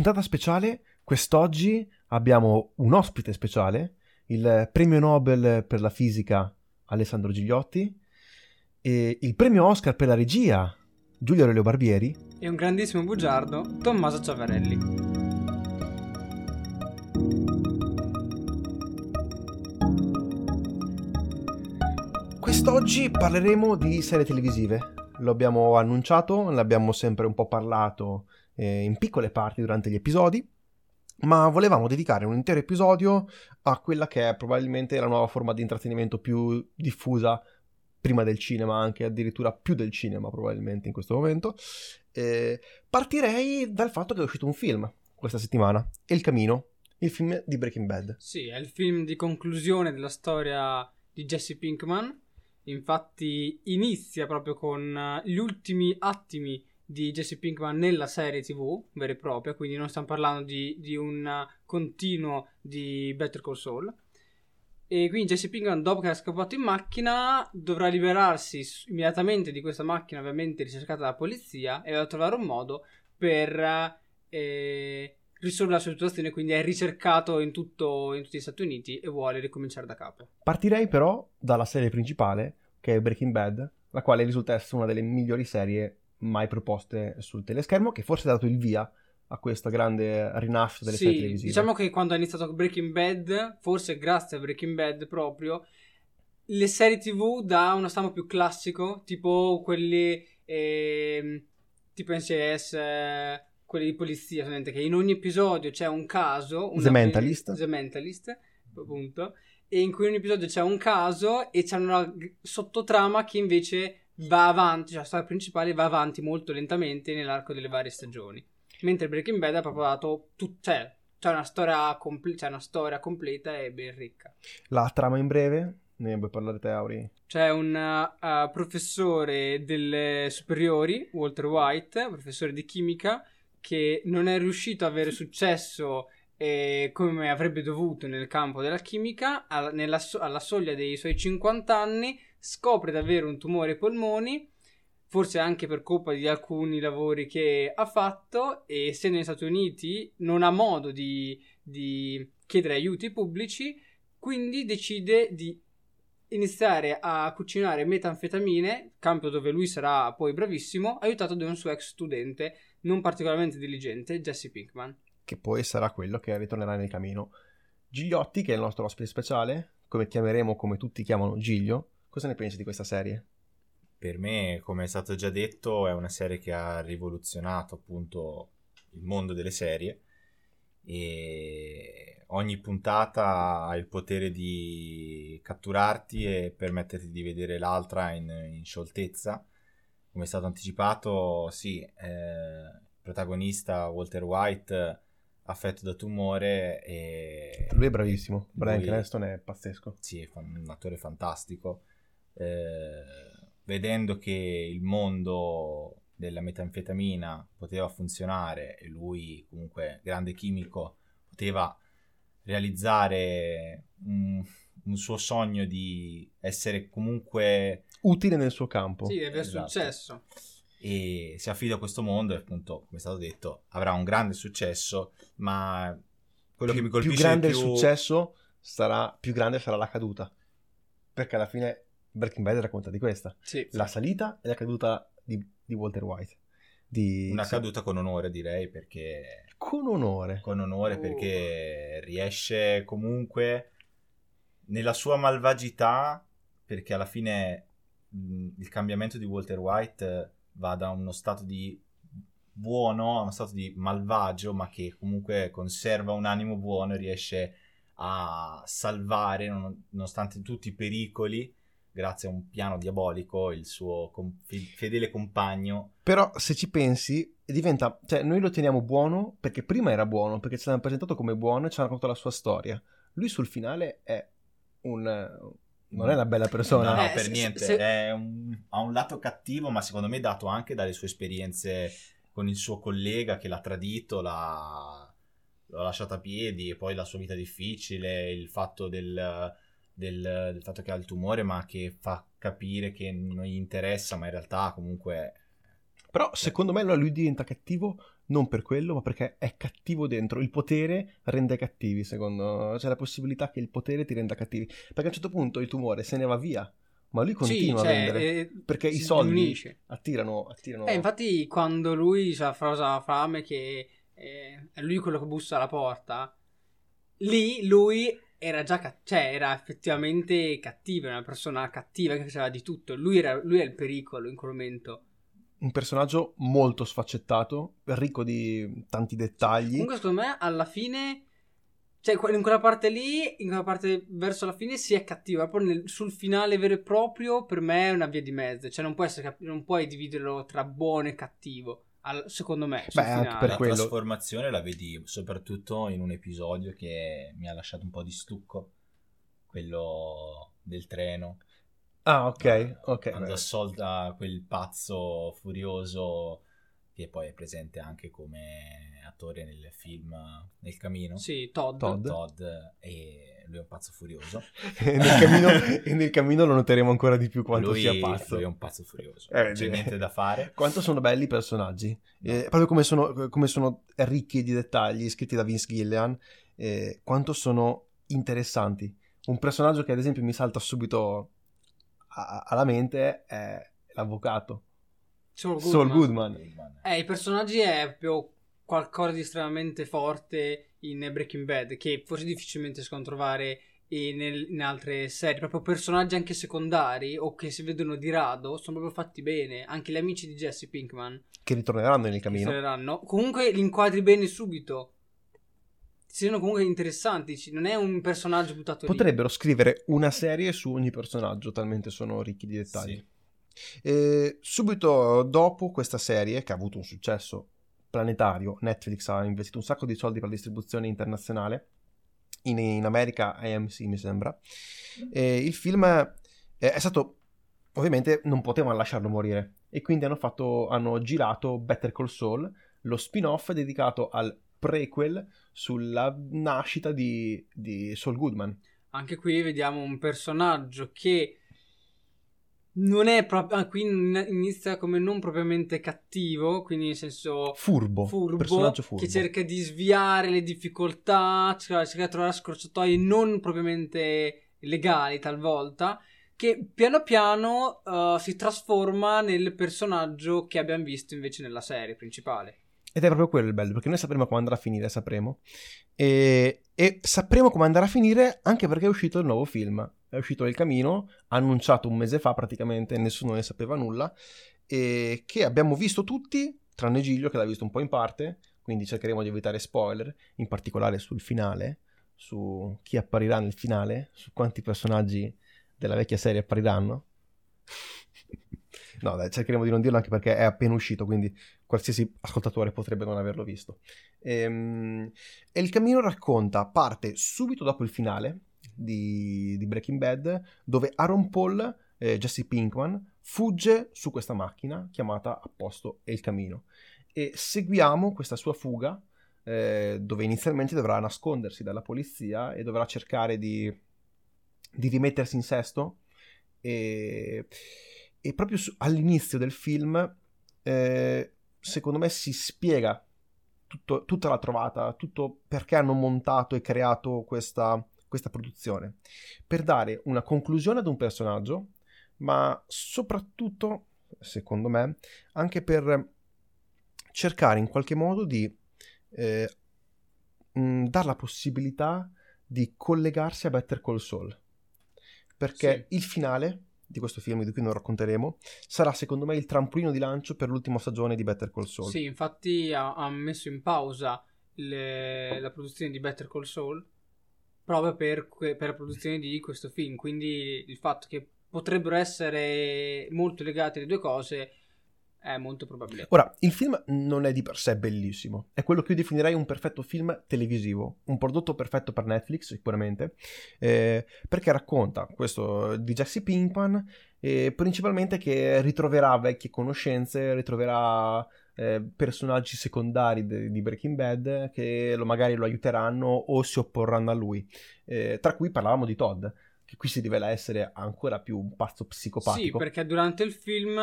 puntata speciale. Quest'oggi abbiamo un ospite speciale, il premio Nobel per la fisica Alessandro Gigliotti e il premio Oscar per la regia Giulio Aurelio Barbieri e un grandissimo bugiardo Tommaso Ciavarelli. Quest'oggi parleremo di serie televisive. Lo abbiamo annunciato, ne abbiamo sempre un po' parlato eh, in piccole parti durante gli episodi, ma volevamo dedicare un intero episodio a quella che è probabilmente la nuova forma di intrattenimento più diffusa prima del cinema, anche addirittura più del cinema probabilmente in questo momento. Eh, partirei dal fatto che è uscito un film questa settimana, El Camino, il film di Breaking Bad. Sì, è il film di conclusione della storia di Jesse Pinkman. Infatti inizia proprio con gli ultimi attimi di Jesse Pinkman nella serie tv vera e propria, quindi non stiamo parlando di, di un continuo di Better Call Saul. E quindi Jesse Pinkman, dopo che è scappato in macchina, dovrà liberarsi immediatamente di questa macchina, ovviamente ricercata dalla polizia, e dovrà trovare un modo per eh, risolvere la sua situazione. Quindi è ricercato in, tutto, in tutti gli Stati Uniti e vuole ricominciare da capo. Partirei però dalla serie principale, che è Breaking Bad, la quale risulta essere una delle migliori serie mai proposte sul teleschermo, che forse ha dato il via a questa grande rinascita delle sì, serie televisive. Diciamo che quando ha iniziato Breaking Bad, forse grazie a Breaking Bad proprio, le serie TV da uno stampo più classico, tipo quelli eh, tipo NCS, eh, quelli di polizia, che in ogni episodio c'è un caso, The Mentalist. The Mentalist, appunto, e in cui in ogni episodio c'è un caso e c'è una sottotrama che invece va avanti, cioè la storia principale va avanti molto lentamente nell'arco delle varie stagioni. Mentre Breaking Bad ha proprio dato tut- cioè, c'è una, storia comple- c'è una storia completa e ben ricca. La trama in breve? Ne vuoi parlare te, Auri? C'è un uh, professore delle superiori, Walter White, professore di chimica, che non è riuscito ad avere successo eh, come avrebbe dovuto nel campo della chimica, alla, nella, alla soglia dei suoi 50 anni scopre di avere un tumore ai polmoni, forse anche per colpa di alcuni lavori che ha fatto, e essendo negli Stati Uniti non ha modo di, di chiedere aiuti pubblici, quindi decide di iniziare a cucinare metanfetamine, campo dove lui sarà poi bravissimo, aiutato da un suo ex studente non particolarmente diligente, Jesse Pinkman. Che poi sarà quello che ritornerà nel camino. Gigliotti, che è il nostro ospite speciale, come chiameremo, come tutti chiamano Giglio, Cosa ne pensi di questa serie? Per me, come è stato già detto, è una serie che ha rivoluzionato appunto il mondo delle serie e ogni puntata ha il potere di catturarti e permetterti di vedere l'altra in, in scioltezza. Come è stato anticipato, sì, eh, il protagonista Walter White affetto da tumore e... Lui è bravissimo, Brian Cranston è pazzesco. Sì, è un attore fantastico eh, vedendo che il mondo della metanfetamina poteva funzionare e lui comunque grande chimico poteva realizzare un, un suo sogno di essere comunque utile nel suo campo. Sì, deve esatto. successo. E si affida a questo mondo e appunto, come è stato detto, avrà un grande successo, ma quello più, che mi colpisce più grande più... il successo sarà più grande sarà la caduta. Perché alla fine Breaking Bad racconta di questa. Sì, la salita e la caduta di, di Walter White. Di... Una caduta con onore direi perché... Con onore. Con onore oh. perché riesce comunque nella sua malvagità, perché alla fine mh, il cambiamento di Walter White va da uno stato di buono a uno stato di malvagio, ma che comunque conserva un animo buono e riesce a salvare, nonostante tutti i pericoli, grazie a un piano diabolico, il suo com- fedele compagno. Però se ci pensi, diventa, cioè noi lo teniamo buono perché prima era buono, perché ci hanno presentato come buono e ci hanno raccontato la sua storia. Lui sul finale è un... Non è una bella persona. No, no eh, per niente. Se... Un, ha un lato cattivo, ma secondo me dato anche dalle sue esperienze con il suo collega che l'ha tradito, l'ha, l'ha lasciato a piedi e poi la sua vita difficile, il fatto del del, del, fatto che ha il tumore, ma che fa capire che non gli interessa, ma in realtà comunque Però secondo me lui diventa cattivo non per quello, ma perché è cattivo dentro. Il potere rende cattivi, secondo C'è la possibilità che il potere ti renda cattivi. Perché a un certo punto il tumore se ne va via, ma lui continua sì, a cioè, vendere. eh, perché i soldi diminuisce. attirano... attirano... Eh, infatti quando lui la frase fame che eh, è lui quello che bussa alla porta, lì lui era già ca- cioè era effettivamente cattivo, era una persona cattiva che faceva di tutto. Lui era, lui è il pericolo in quel momento. Un personaggio molto sfaccettato, ricco di tanti dettagli. Comunque, secondo me, alla fine, cioè, in quella parte lì, in quella parte verso la fine, si è cattiva. Poi nel- sul finale vero e proprio, per me è una via di mezzo. Cioè, non, cap- non puoi dividerlo tra buono e cattivo. Al- secondo me, sul Beh, anche per la quello- trasformazione la vedi soprattutto in un episodio che mi ha lasciato un po' di stucco, quello del treno. Ah, ok, ok. Quando assolta quel pazzo furioso che poi è presente anche come attore nel film Nel Camino. Sì, Todd. Todd. Todd e lui è un pazzo furioso. E nel, cammino, e nel cammino lo noteremo ancora di più quanto lui, sia pazzo. lui è un pazzo furioso. Eh, non c'è niente da fare. Quanto sono belli i personaggi, Eh, proprio come sono, come sono ricchi di dettagli, scritti da Vince Gillian, eh, quanto sono interessanti. Un personaggio che ad esempio mi salta subito a- alla mente è l'avvocato, Saul Saul Goodman. Goodman. Eh, i personaggi è proprio qualcosa di estremamente forte in Breaking Bad, che forse difficilmente si possono trovare in, in altre serie. Proprio personaggi anche secondari o che si vedono di rado, sono proprio fatti bene. Anche gli amici di Jesse Pinkman che ritorneranno nel cammino. saranno. Comunque li inquadri bene subito. Siano comunque interessanti. Non è un personaggio buttato lì. Potrebbero scrivere una serie su ogni personaggio, talmente sono ricchi di dettagli. Sì. E subito dopo questa serie, che ha avuto un successo planetario, Netflix ha investito un sacco di soldi per la distribuzione internazionale, in, in America AMC mi sembra, e il film è, è stato, ovviamente non potevano lasciarlo morire, e quindi hanno, fatto, hanno girato Better Call Saul, lo spin-off dedicato al prequel sulla nascita di, di Saul Goodman. Anche qui vediamo un personaggio che non è proprio. ah, qui in- inizia come non propriamente cattivo, quindi nel senso Furbo, furbo, personaggio furbo. che cerca di sviare le difficoltà, cerca, cerca di trovare scorciatoie non propriamente legali talvolta. Che piano piano eh, si trasforma nel personaggio che abbiamo visto invece nella serie principale. Ed è proprio quello il bello, perché noi sapremo come andrà a finire, sapremo. E, e sapremo come andrà a finire anche perché è uscito il nuovo film. È uscito Il Camino, annunciato un mese fa praticamente, nessuno ne sapeva nulla, e che abbiamo visto tutti, tranne Giglio che l'ha visto un po' in parte, quindi cercheremo di evitare spoiler, in particolare sul finale, su chi apparirà nel finale, su quanti personaggi della vecchia serie appariranno. No, dai, cercheremo di non dirlo anche perché è appena uscito, quindi qualsiasi ascoltatore potrebbe non averlo visto. Ehm, E, il cammino racconta, parte subito dopo il finale di, di Breaking Bad, dove Aaron Paul, eh, Jesse Pinkman, fugge su questa macchina chiamata apposto El Camino. E seguiamo questa sua fuga, eh, dove inizialmente dovrà nascondersi dalla polizia e dovrà cercare di, di rimettersi in sesto. E, e proprio su- all'inizio del film, eh, secondo me, si spiega tutto- tutta la trovata, tutto perché hanno montato e creato questa, questa produzione. Per dare una conclusione ad un personaggio, ma soprattutto, secondo me, anche per cercare in qualche modo di eh, mh, dare la possibilità di collegarsi a Better Call Saul. Perché il finale di questo film, di cui non racconteremo, sarà secondo me il trampolino di lancio per l'ultima stagione di Better Call Saul. Sì, infatti ha, ha messo in pausa le- la produzione di Better Call Saul proprio per, per la produzione di questo film. Quindi il fatto che potrebbero essere molto legate le due cose è molto probabile. Ora, il film non è di per sé bellissimo, è quello che io definirei un perfetto film televisivo, un prodotto perfetto per Netflix sicuramente, eh, perché racconta questo di Jesse Pinkman, eh, principalmente che ritroverà vecchie conoscenze, ritroverà eh, personaggi secondari de- di Breaking Bad che lo, magari lo aiuteranno o si opporranno a lui, Eh, tra cui parlavamo di Todd, che qui si rivela essere ancora più un pazzo Sì, psicopatico. perché durante il film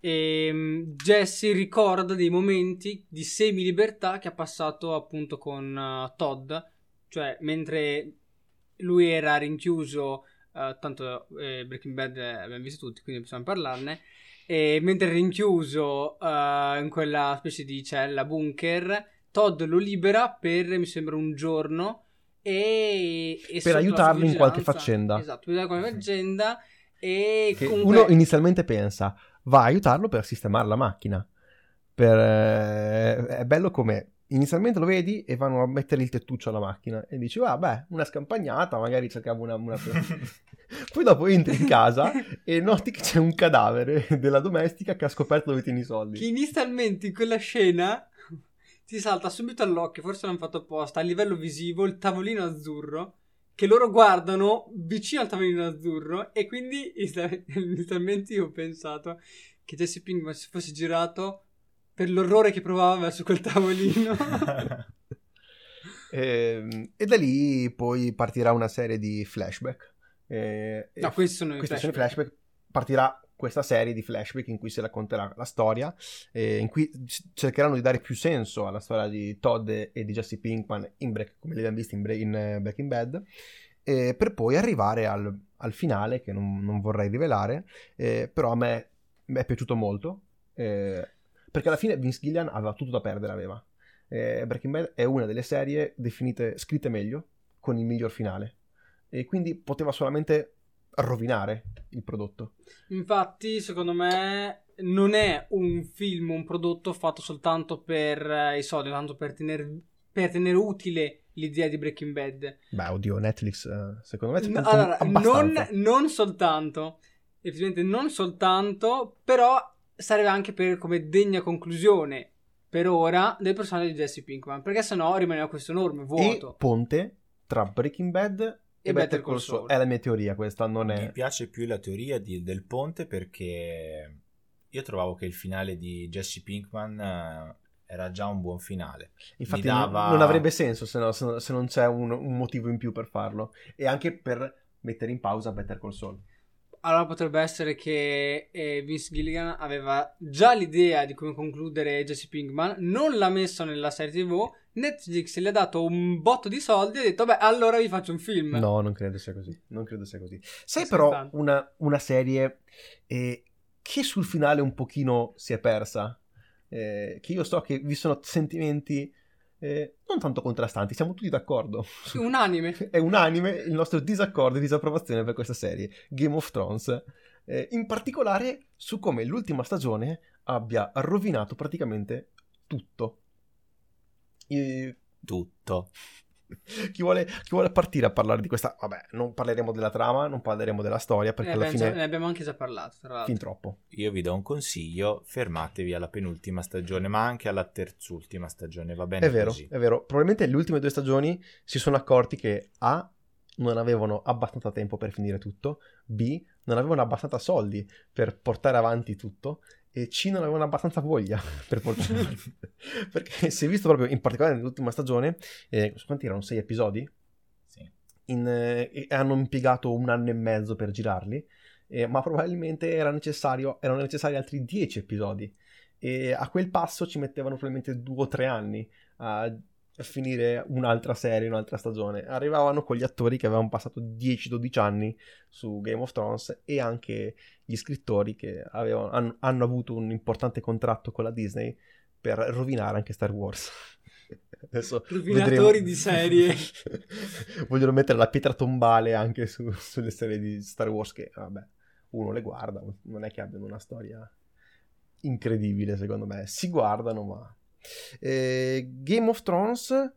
e mm, Jesse ricorda dei momenti di semi-libertà che ha passato appunto con uh, Todd, cioè mentre lui era rinchiuso, uh, tanto eh, Breaking Bad abbiamo visto tutti, quindi possiamo parlarne, e mentre rinchiuso uh, in quella specie di cella bunker, Todd lo libera per, mi sembra, un giorno e, e per aiutarlo in qualche faccenda. Esatto, per aiutarlo in qualche faccenda e comunque... uno inizialmente pensa va a aiutarlo per sistemare la macchina. Per, eh, è bello come inizialmente lo vedi e vanno a mettere il tettuccio alla macchina e dici vabbè una scampagnata magari cercavo una, una... poi dopo entri in casa e noti che c'è un cadavere della domestica che ha scoperto dove tieni i soldi che inizialmente in quella scena ti salta subito all'occhio forse l'hanno fatto apposta a livello visivo il tavolino azzurro che loro guardano vicino al tavolino azzurro e quindi inizialmente io ho pensato che Jesse Pinkman si fosse girato per l'orrore che provava verso quel tavolino. e, ehm, e, da lì poi partirà una serie di flashback. E, no, questi sono questi i flashback. Sono i flashback. Partirà questa serie di flashback in cui si racconterà la storia, eh, in cui cercheranno di dare più senso alla storia di Todd e di Jesse Pinkman, in break, come li abbiamo visti in, break, in uh, Breaking Bad, eh, per poi arrivare al, al finale, che non, non vorrei rivelare, eh, però a me, è piaciuto molto, eh, perché alla fine Vince Gillian aveva tutto da perdere, aveva. Eh, Breaking Bad è una delle serie definite scritte meglio, con il miglior finale, e quindi poteva solamente rovinare il prodotto. Infatti, secondo me, non è un film, un prodotto fatto soltanto per eh, i soldi, tanto per tenere, per tenere utile l'idea di Breaking Bad. Beh, oddio, Netflix, eh, secondo me... No, allora, non, non, soltanto, effettivamente non soltanto, però serve anche per come degna conclusione, per ora, del personaggio di Jesse Pinkman, perché sennò rimaneva questo enorme vuoto. E ponte tra Breaking Bad e, Better Call Saul. È la mia teoria questa, non è... Mi piace più la teoria di, del ponte perché io trovavo che il finale di Jesse Pinkman uh, era già un buon finale. Infatti dava... non, non, avrebbe senso se, no, se, se non c'è un, un, motivo in più per farlo. E anche per mettere in pausa Better Call Saul. Allora potrebbe essere che eh, Vince Gilligan aveva già l'idea di come concludere Jesse Pinkman, non l'ha messo nella serie TV Netflix le ha dato un botto di soldi e ha detto, beh, allora vi faccio un film. No, non credo sia così. Non credo sia così. Sai però una, una, serie eh, che sul finale un pochino si è persa? Eh, che io so che vi sono sentimenti eh, non tanto contrastanti, siamo tutti d'accordo. Unanime. è unanime il nostro disaccordo e disapprovazione per questa serie, Game of Thrones. Eh, in particolare su come l'ultima stagione abbia rovinato praticamente tutto tutto. Chi vuole, chi vuole, partire a parlare di questa? Vabbè, non parleremo della trama, non parleremo della storia perché eh, alla fine ne abbiamo anche già parlato. Fin troppo. Io vi do un consiglio: fermatevi alla penultima stagione, ma anche alla terzultima stagione. Va bene? È vero, così. è vero. Probabilmente le ultime due stagioni si sono accorti che A non avevano abbastanza tempo per finire tutto, B non avevano abbastanza soldi per portare avanti tutto e C non avevano abbastanza voglia per portare perché si è visto proprio in particolare nell'ultima stagione eh, quanti erano? sei episodi? sì in, eh, hanno impiegato un anno e mezzo per girarli eh, ma probabilmente era necessario, erano necessari altri dieci episodi e a quel passo ci mettevano probabilmente due o tre anni a finire un'altra serie, un'altra stagione. Arrivavano con gli attori che avevano passato 10-12 anni su Game of Thrones e anche gli scrittori che avevano, hanno, hanno, avuto un importante contratto con la Disney per rovinare anche Star Wars. Adesso Rovinatori di serie. Vogliono mettere la pietra tombale anche su, sulle serie di Star Wars che, vabbè, uno le guarda, non è che abbiano una storia incredibile secondo me. Si guardano ma eh, Game of Thrones.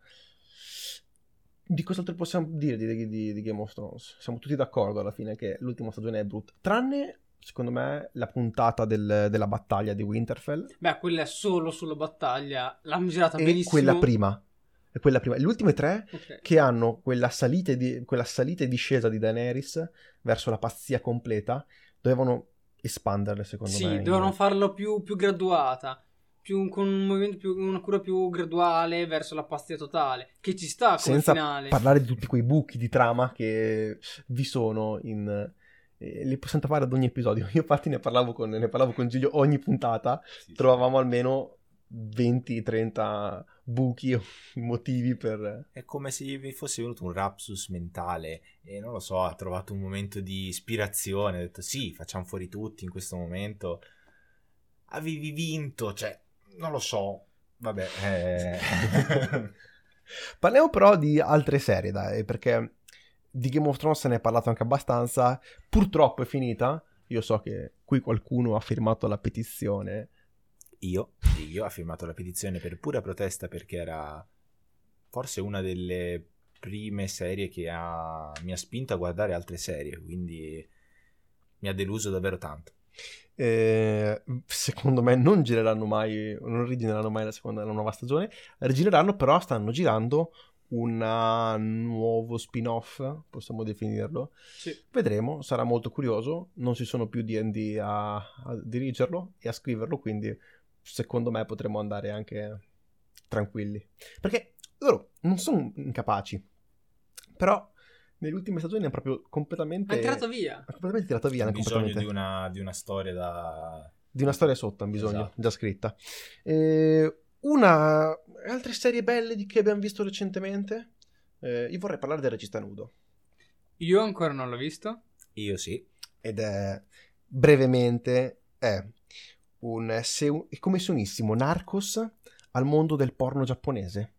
Di cos'altro possiamo dire di, di, di, Game of Thrones? Siamo tutti d'accordo alla fine che l'ultima stagione è brutta. Tranne, secondo me, la puntata del, della battaglia di Winterfell. Beh, quella è solo sulla battaglia. L'hanno girata e benissimo. quella prima. È quella prima. Le ultime tre okay. che hanno quella salita, di, quella salita e discesa di Daenerys verso la pazzia completa dovevano espanderle, secondo sì, me. Sì, dovevano farlo più, più graduata più, con un movimento più, una cura più graduale verso la pazzia totale, che ci sta come Senza finale. parlare di tutti quei buchi di trama che vi sono in, e li possiamo trovare ad ogni episodio. Io infatti ne parlavo con, ne parlavo con Giglio ogni puntata, Sì, trovavamo almeno 20-30 buchi o motivi per... È come se gli fosse venuto un rapsus mentale e non lo so, ha trovato un momento di ispirazione, ha detto sì, facciamo fuori tutti in questo momento. Avevi vinto, cioè, non lo so. Vabbè, eh... Parliamo però di altre serie, dai, perché di Game of Thrones se ne è parlato anche abbastanza. Purtroppo è finita. Io so che qui qualcuno ha firmato la petizione. io, io ho firmato la petizione per pura protesta perché era forse una delle prime serie che ha- mi ha spinto a guardare altre serie, quindi mi ha deluso davvero tanto. Eh, secondo me non gireranno mai, non rigireranno mai la seconda, la nuova stagione. Rigireranno, però stanno girando un nuovo spin-off, possiamo definirlo. Sì. Vedremo, sarà molto curioso. Non ci sono più D&D a, a dirigerlo e a scriverlo, quindi secondo me potremo andare anche tranquilli. Perché loro non sono incapaci, però nelle ultime stagioni hanno proprio completamente... Ha tirato via. ha completamente tirato via. Hanno bisogno di una, di una storia da... di una storia sotto, hanno bisogno, Esatto. già scritta. Eh, una... Altre serie belle di che abbiamo visto recentemente? Eh, io vorrei parlare del regista nudo. Io ancora non l'ho visto. Io sì. Ed è, brevemente, è un se- è come se unissimo Narcos al mondo del porno giapponese.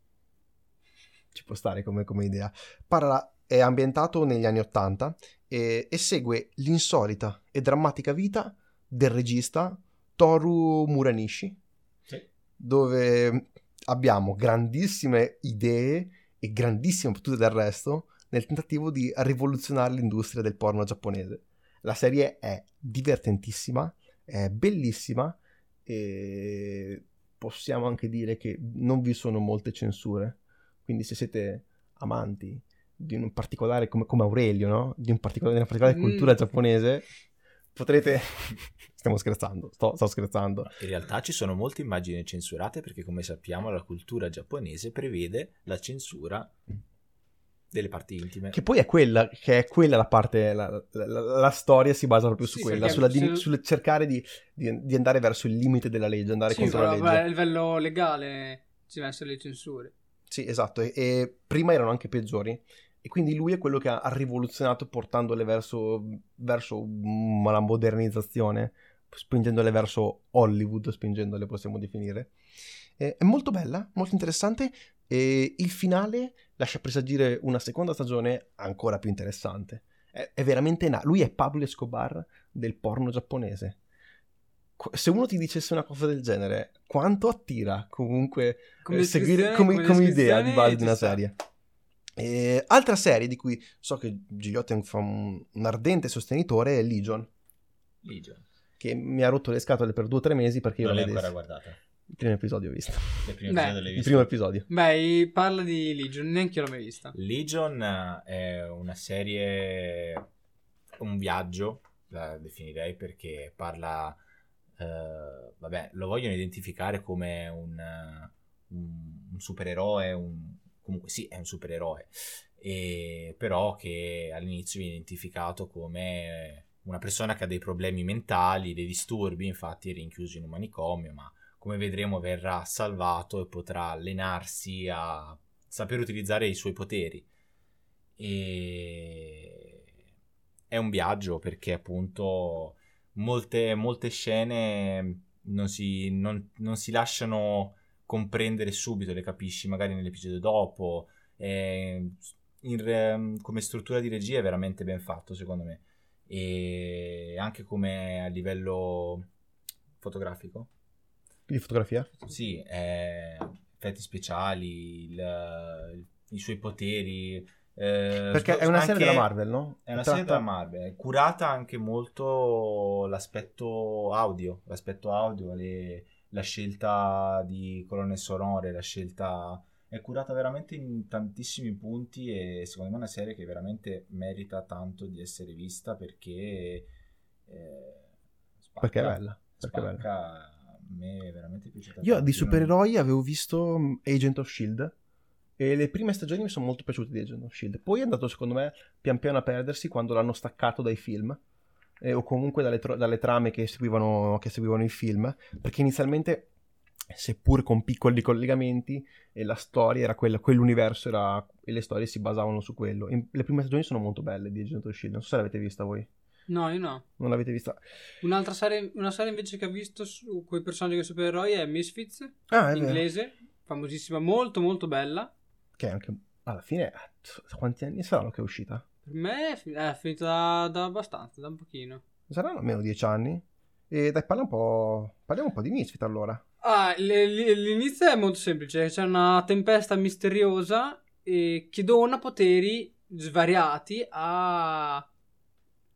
Ci può stare come, come idea. Parla, è ambientato negli anni Ottanta e, e segue l'insolita e drammatica vita del regista Toru Muranishi, dove abbiamo grandissime idee e grandissime battute d'arresto nel tentativo di rivoluzionare l'industria del porno giapponese. La serie è divertentissima, è bellissima e possiamo anche dire che non vi sono molte censure. Quindi se siete amanti di un particolare come, come Aurelio, no? Di un particolare, di una particolare Mm. cultura giapponese, potrete... Stiamo scherzando, sto, sto scherzando. In realtà ci sono molte immagini censurate perché come sappiamo la cultura giapponese prevede la censura delle parti intime. Che poi è quella, che è quella la parte, la, la- la- la storia si basa proprio su Sì, quella, sulla di- sul cercare di, di- di andare verso il limite della legge, andare Sì, contro però, la beh, a legge. livello legale ci devono essere le censure. Sì, esatto, e, e prima erano anche peggiori. E quindi lui è quello che ha, ha rivoluzionato portandole verso, verso una modernizzazione, spingendole verso Hollywood, spingendole possiamo definire. Eh, è molto bella, molto interessante e il finale lascia presagire una seconda stagione ancora più interessante. È, è veramente... Na- lui è Pablo Escobar del porno giapponese. Se uno ti dicesse una cosa del genere, quanto attira comunque Come eh, seguire come, come idea di base di ci una serie. E, altra serie di cui so che Gigliotti è un, un ardente sostenitore è Legion, Legion. che mi ha rotto le scatole per due o tre mesi perché io Non l'hai ancora guardata. Il primo episodio ho visto. Le prime Beh, episodi l'hai Il primo episodio. Beh, parla di Legion, neanche io l'ho mai vista. Legion eh, è una serie, un viaggio, la definirei, perché parla, eh, vabbè, lo vogliono identificare come un, un- un supereroe, un- comunque sì, è un supereroe, e, però che all'inizio viene identificato come una persona che ha dei problemi mentali, dei disturbi, infatti è rinchiuso in un manicomio, ma come vedremo verrà salvato e potrà allenarsi a saper utilizzare i suoi poteri. E è un viaggio perché appunto molte, molte scene non si, non- non si lasciano comprendere subito, le capisci magari nell'episodio dopo. E in come struttura di regia è veramente ben fatto secondo me. E anche come a livello fotografico. Di fotografia? Sì, eh, effetti speciali, il- i suoi poteri. eh, Perché è una serie della Marvel, no? È una Tratta- serie della Marvel, è curata anche molto l'aspetto audio, l'aspetto audio, le- la scelta di colonne sonore, la scelta... È curata veramente in tantissimi punti e secondo me è una serie che veramente merita tanto di essere vista perché... eh, spacca, Perché è bella. Perché è bella. spacca, a me è veramente piaciuta. Io di non- supereroi avevo visto mm, Agent of Shield e le prime stagioni mi sono molto piaciute di Agent of Shield. Poi è andato secondo me pian piano a perdersi quando l'hanno staccato dai film eh, o comunque dalle, tro- dalle trame che seguivano, che seguivano il film, perché inizialmente, seppur con piccoli collegamenti, eh, la storia era quella, quell'universo era, e le storie si basavano su quello. In- le prime stagioni sono molto belle di Agent of Shield, non so se l'avete vista voi. No, io no. Non l'avete vista? Un'altra serie, una serie invece che ho visto su quei personaggi che supereroi è Misfits, Ah, è vero. inglese, famosissima, molto molto bella. Che anche alla fine, quanti anni saranno che è uscita? Per me è fi- è finita da, da abbastanza, da un pochino. Saranno almeno dieci anni? E dai, parla un po'. Parliamo un po' di Misfit allora. Ah, l'inizio è molto semplice, c'è una tempesta misteriosa eh, che dona poteri svariati a-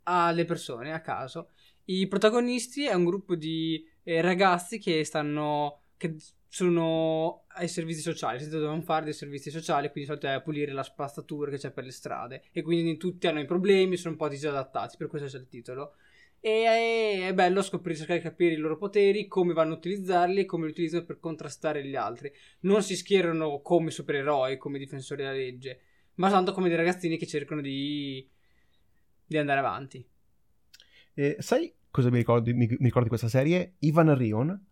alle persone a caso. I protagonisti è un gruppo di eh, ragazzi che stanno che sono ai servizi sociali, si devono fare dei servizi sociali, quindi di solito è pulire la spazzatura che c'è per le strade e quindi tutti hanno i problemi, sono un po' disadattati, per questo c'è il titolo. E è, è bello scoprire, cercare di capire i loro poteri, come vanno a utilizzarli e come li utilizzano per contrastare gli altri. Non si schierano come supereroi, come difensori della legge, ma tanto come dei ragazzini che cercano di, di andare avanti. E sai cosa mi ricordo, mi, mi ricordo di questa serie? Ivan Rion,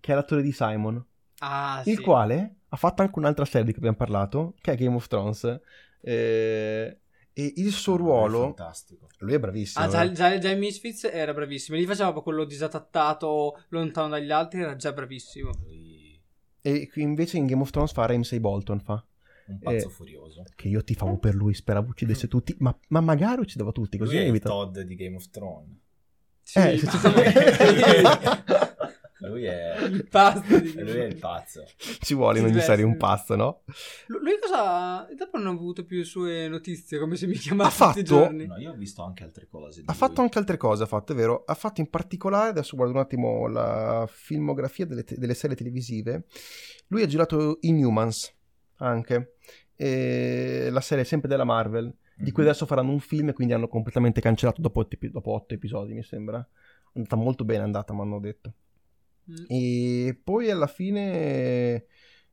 che è l'attore di Simon, Ah, il sì. quale ha fatto anche un'altra serie di cui abbiamo parlato, che è Game of Thrones. Eh, e il suo È ruolo. fantastico. Lui è bravissimo. Ah, già, già, già in Misfits era bravissimo. Lì faceva proprio quello disadattato, lontano dagli altri, era già bravissimo. E qui invece in Game of Thrones fa Ramsay Bolton. Fa. un pazzo Eh, furioso. Che io ti favo per lui, speravo uccidesse tutti. Ma, ma magari uccideva tutti, così Lui è il evita. Todd di Game of Thrones. Sì, Eh, ma- se- Lui è, il di- lui è il pazzo. Ci vuole in ogni serie un pazzo, no? Lu- Lui cosa... Dopo non ho avuto più sue notizie, come se mi chiamava Ha tutti i fatto- giorni. No, io ho visto anche altre cose. Ha lui. fatto anche altre cose, ha fatto, è vero. Ha fatto in particolare, adesso guardo un attimo la filmografia delle, te- delle serie televisive. Lui ha girato Inhumans anche. E la serie sempre della Marvel, di cui Mhm. adesso faranno un film e quindi hanno completamente cancellato dopo, otto epi- dopo otto episodi, mi sembra. È andata molto bene, è andata, mi hanno detto. Mm. E poi alla fine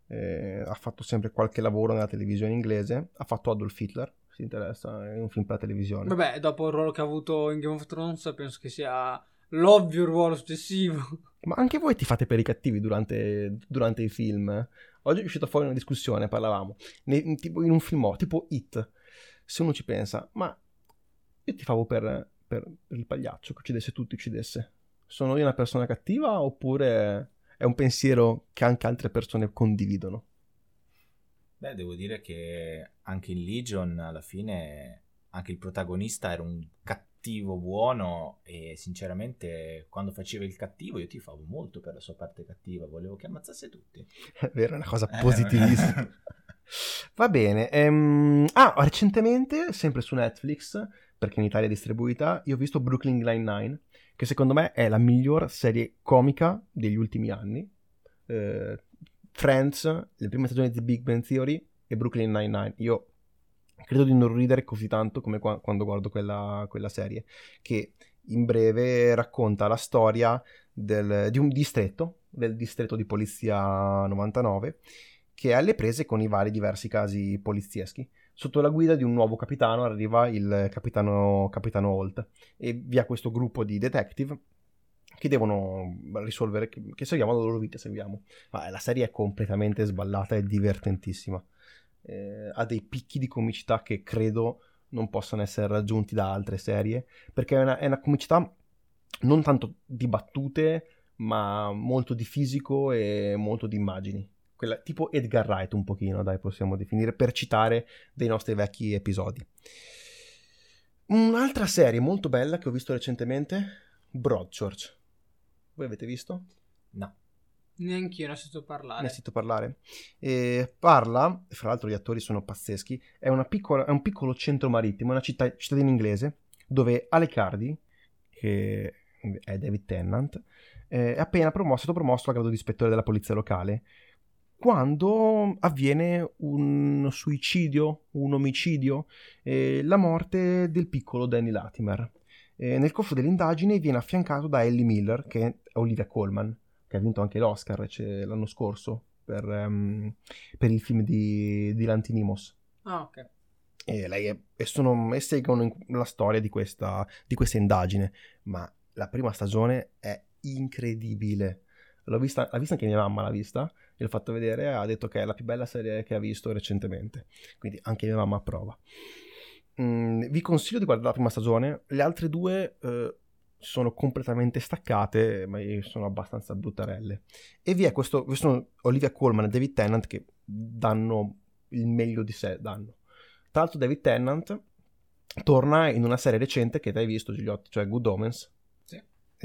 eh, ha fatto sempre qualche lavoro nella televisione inglese. Ha fatto Adolf Hitler, se interessa, è un film per la televisione. Vabbè, dopo il ruolo che ha avuto in Game of Thrones, penso che sia l'ovvio ruolo successivo. Ma anche voi ti fate per i cattivi durante, durante i film? eh? Oggi è uscita fuori una discussione, parlavamo, ne- in, tipo in un film, tipo Hit. Se uno ci pensa, ma io ti favo per, per- per il pagliaccio che uccidesse tutti, uccidesse. Sono io una persona cattiva oppure è un pensiero che anche altre persone condividono? Beh, devo dire che anche in Legion alla fine anche il protagonista era un cattivo buono e sinceramente quando faceva il cattivo io tifavo molto per la sua parte cattiva, volevo che ammazzasse tutti. È vero, è una cosa Eh, positivissima. Va bene. ehm, ah, recentemente, sempre su Netflix, perché in Italia è distribuita, io ho visto Brooklyn Nine-Nine, che secondo me è la miglior serie comica degli ultimi anni. Eh, Friends, le prime stagioni di Big Bang Theory e Brooklyn Nine-Nine. Io credo di non ridere così tanto come qua- quando guardo quella, quella serie, che in breve racconta la storia del- di un distretto, del distretto di polizia 99, che è alle prese con i vari diversi casi polizieschi. Sotto la guida di un nuovo capitano arriva il capitano, capitano Holt e via questo gruppo di detective che devono risolvere, che, che seguiamo la loro vita, seguiamo. Ma la serie è completamente sballata e divertentissima. Eh, ha dei picchi di comicità che credo non possano essere raggiunti da altre serie, perché è una, è una comicità non tanto di battute, ma molto di fisico e molto di immagini. Quella, tipo Edgar Wright un pochino, dai, possiamo definire, per citare dei nostri vecchi episodi. Un'altra serie molto bella che ho visto recentemente, Broadchurch. Voi avete visto? No. Neanch'io ne ho sentito Ne parlare. ho sentito parlare. E parla, fra l'altro gli attori sono pazzeschi, è, una piccola- è un piccolo centro marittimo, una città, cittadina inglese, dove Alec Hardy, che è David Tennant, eh, è appena promosso, è stato promosso a grado di ispettore della polizia locale, quando avviene un suicidio, un omicidio, eh, la morte del piccolo Danny Latimer. Eh, nel corso dell'indagine viene affiancato da Ellie Miller, che è Olivia Colman, che ha vinto anche l'Oscar cioè, l'anno scorso per, ehm, per il film di, di Lantinimos. Ah, ok. e, lei è, e, sono, e seguono la storia di questa, di questa indagine. Ma la prima stagione è incredibile. L'ho vista, l'ha vista anche mia mamma, l'ha vista, e l'ho fatto vedere, ha detto che è la più bella serie che ha visto recentemente. Quindi anche mia mamma approva. Mm, vi consiglio di guardare la prima stagione, le altre due eh, sono completamente staccate, ma sono abbastanza bruttarelle. E vi è questo, questo Olivia Colman e David Tennant che danno il meglio di sé, danno. Tra l'altro David Tennant torna in una serie recente che hai visto, Gigliotti, cioè Good Omens.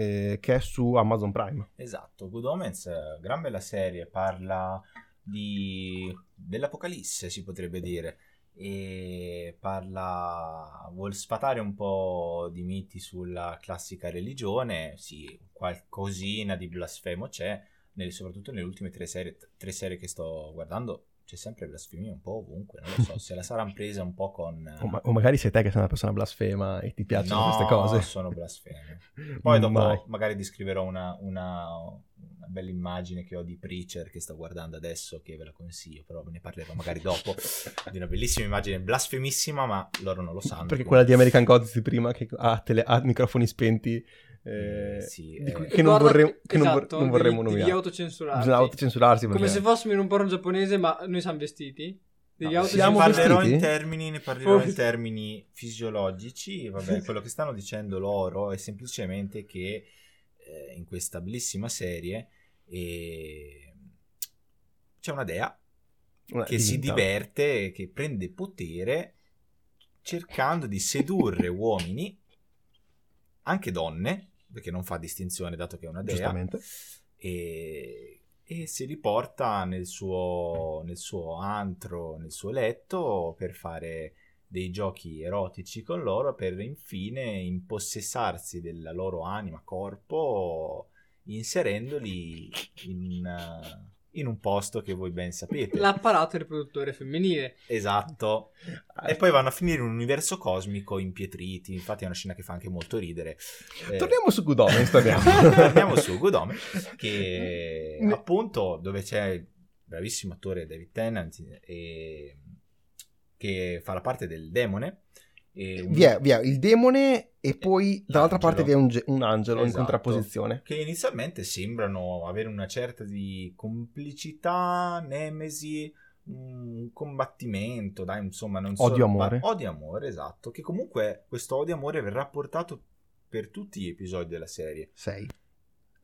Eh, che è su Amazon Prime. Esatto, Good Omens, gran bella serie, parla di... dell'apocalisse, si potrebbe dire e parla vuol sfatare un po' di miti sulla classica religione sì qualcosina di blasfemo c'è nelle, soprattutto nelle ultime tre serie, tre serie che sto guardando c'è sempre blasfemia un po' ovunque, non lo so, se la saranno presa un po' con... O, ma- o, magari sei te che sei una persona blasfema e ti piacciono no, queste cose. No, sono blasfeme. Poi dopo Mai. magari descriverò una, una, una, bella immagine che ho di Preacher che sto guardando adesso, che ve la consiglio, però ve ne parlerò magari dopo, di una bellissima immagine, blasfemissima, ma loro non lo sanno. Perché quella di American Gods di prima, che ha, tele- ha microfoni spenti eh, eh, sì, eh, che, non, vorremmo, che esatto, non, vorremmo nominare. Devi autocensurarsi. Bisogna autocensurarsi. Come se fossimo in un porno giapponese, ma noi siamo vestiti. Devi no, siamo parlerò in termini, ne parlerò oh. in termini fisiologici. Vabbè, quello che stanno dicendo loro è semplicemente che eh, in questa bellissima serie eh, c'è una dea una che diventa. si diverte, che prende potere cercando di sedurre uomini, anche donne, perché non fa distinzione dato che è una dea, e, e si riporta nel suo, nel suo antro, nel suo letto per fare dei giochi erotici con loro per infine impossessarsi della loro anima, corpo, inserendoli in, in un posto che voi ben sapete. L'apparato riproduttore femminile. Esatto. E poi vanno a finire in un universo cosmico impietriti. Infatti è una scena che fa anche molto ridere. Eh, torniamo su Gudome, torniamo. torniamo su Gudome, che appunto dove c'è il bravissimo attore David Tennant e... che fa la parte del demone un... Via, via, il demone e poi dall'altra parte vi è un, ge- un angelo esatto, in contrapposizione. Che inizialmente sembrano avere una certa di complicità, nemesi, un combattimento, dai, insomma, non so. Odio-amore. Odio-amore, esatto. Che comunque questo odio-amore verrà portato per tutti gli episodi della serie. Sei.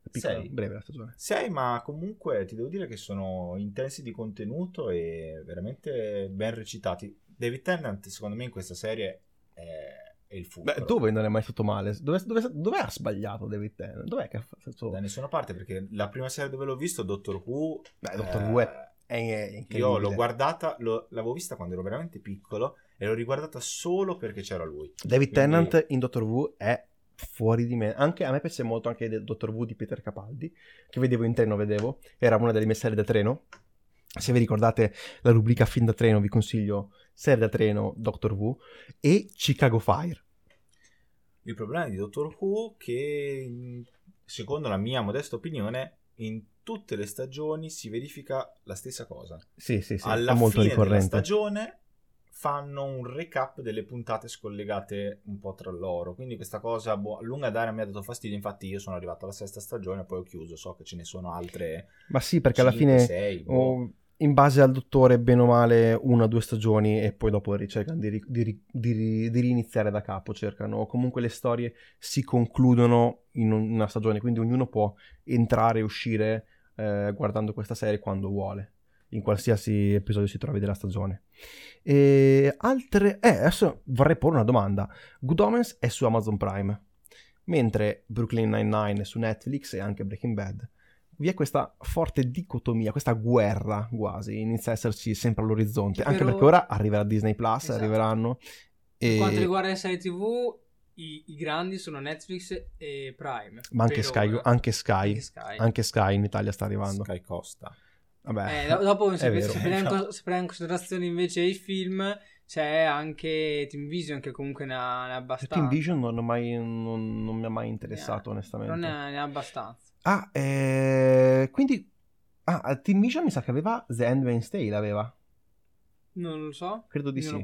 Piccola, sei. breve la stagione. Sei, ma comunque ti devo dire che sono intensi di contenuto e veramente ben recitati. David Tennant, secondo me, in questa serie è, è il fulcro. Beh, dove non è mai stato male? Dove, dove, dove ha sbagliato David Tennant? Dov'è che ha fatto... Da nessuna parte, perché la prima serie dove l'ho visto, Doctor Who... Beh, Doctor eh, Who è, è Io l'ho guardata, l'ho, l'avevo vista quando ero veramente piccolo e l'ho riguardata solo perché c'era lui. David Quindi... Tennant in Doctor Who è fuori di me. Anche, a me piace molto anche il Doctor Who di Peter Capaldi, che vedevo in treno, vedevo. Era una delle mie serie da treno. Se vi ricordate la rubrica Fin da treno, vi consiglio Serie da treno Doctor Who e Chicago Fire. Il problema di Doctor Who che, secondo la mia modesta opinione, in tutte le stagioni si verifica la stessa cosa. Sì, sì, sì. Alla molto fine ricorrente. della stagione fanno un recap delle puntate scollegate un po' tra loro. Quindi questa cosa boh, a lunga dare mi ha dato fastidio. Infatti, io sono arrivato alla sesta stagione, poi ho chiuso. So che ce ne sono altre. Ma sì, perché 5, alla fine. 6, boh. oh, in base al dottore, bene o male, una o due stagioni e poi dopo cercano di, di, di, di, riniziare da capo. Cercano, comunque le storie si concludono in una stagione, quindi ognuno può entrare e uscire eh, guardando questa serie quando vuole, in qualsiasi episodio si trovi della stagione. E altre... Eh, adesso vorrei porre una domanda. Good Omens è su Amazon Prime, mentre Brooklyn Nine-Nine è su Netflix e anche Breaking Bad vi è questa forte dicotomia, questa guerra quasi, inizia a esserci sempre all'orizzonte, Però... anche perché ora arriverà Disney Plus, esatto. arriveranno... E... Per quanto riguarda le serie tv, i, i, grandi sono Netflix e Prime. Ma anche Sky, anche Sky, anche Sky, anche Sky, in Italia sta arrivando. Sky Costa. Vabbè. Eh, dopo, se, se prendiamo in considerazione invece i film, c'è anche Team Vision che comunque ne ha, ne ha abbastanza. Team Vision non, mai, non, non mi ha mai interessato, ne onestamente. Non ne ha, ne ha abbastanza. Ah, eh, quindi... Ah, Team Vision mi sa che aveva The Handmaid's Tale, aveva. Non lo so. Credo di sì. Mi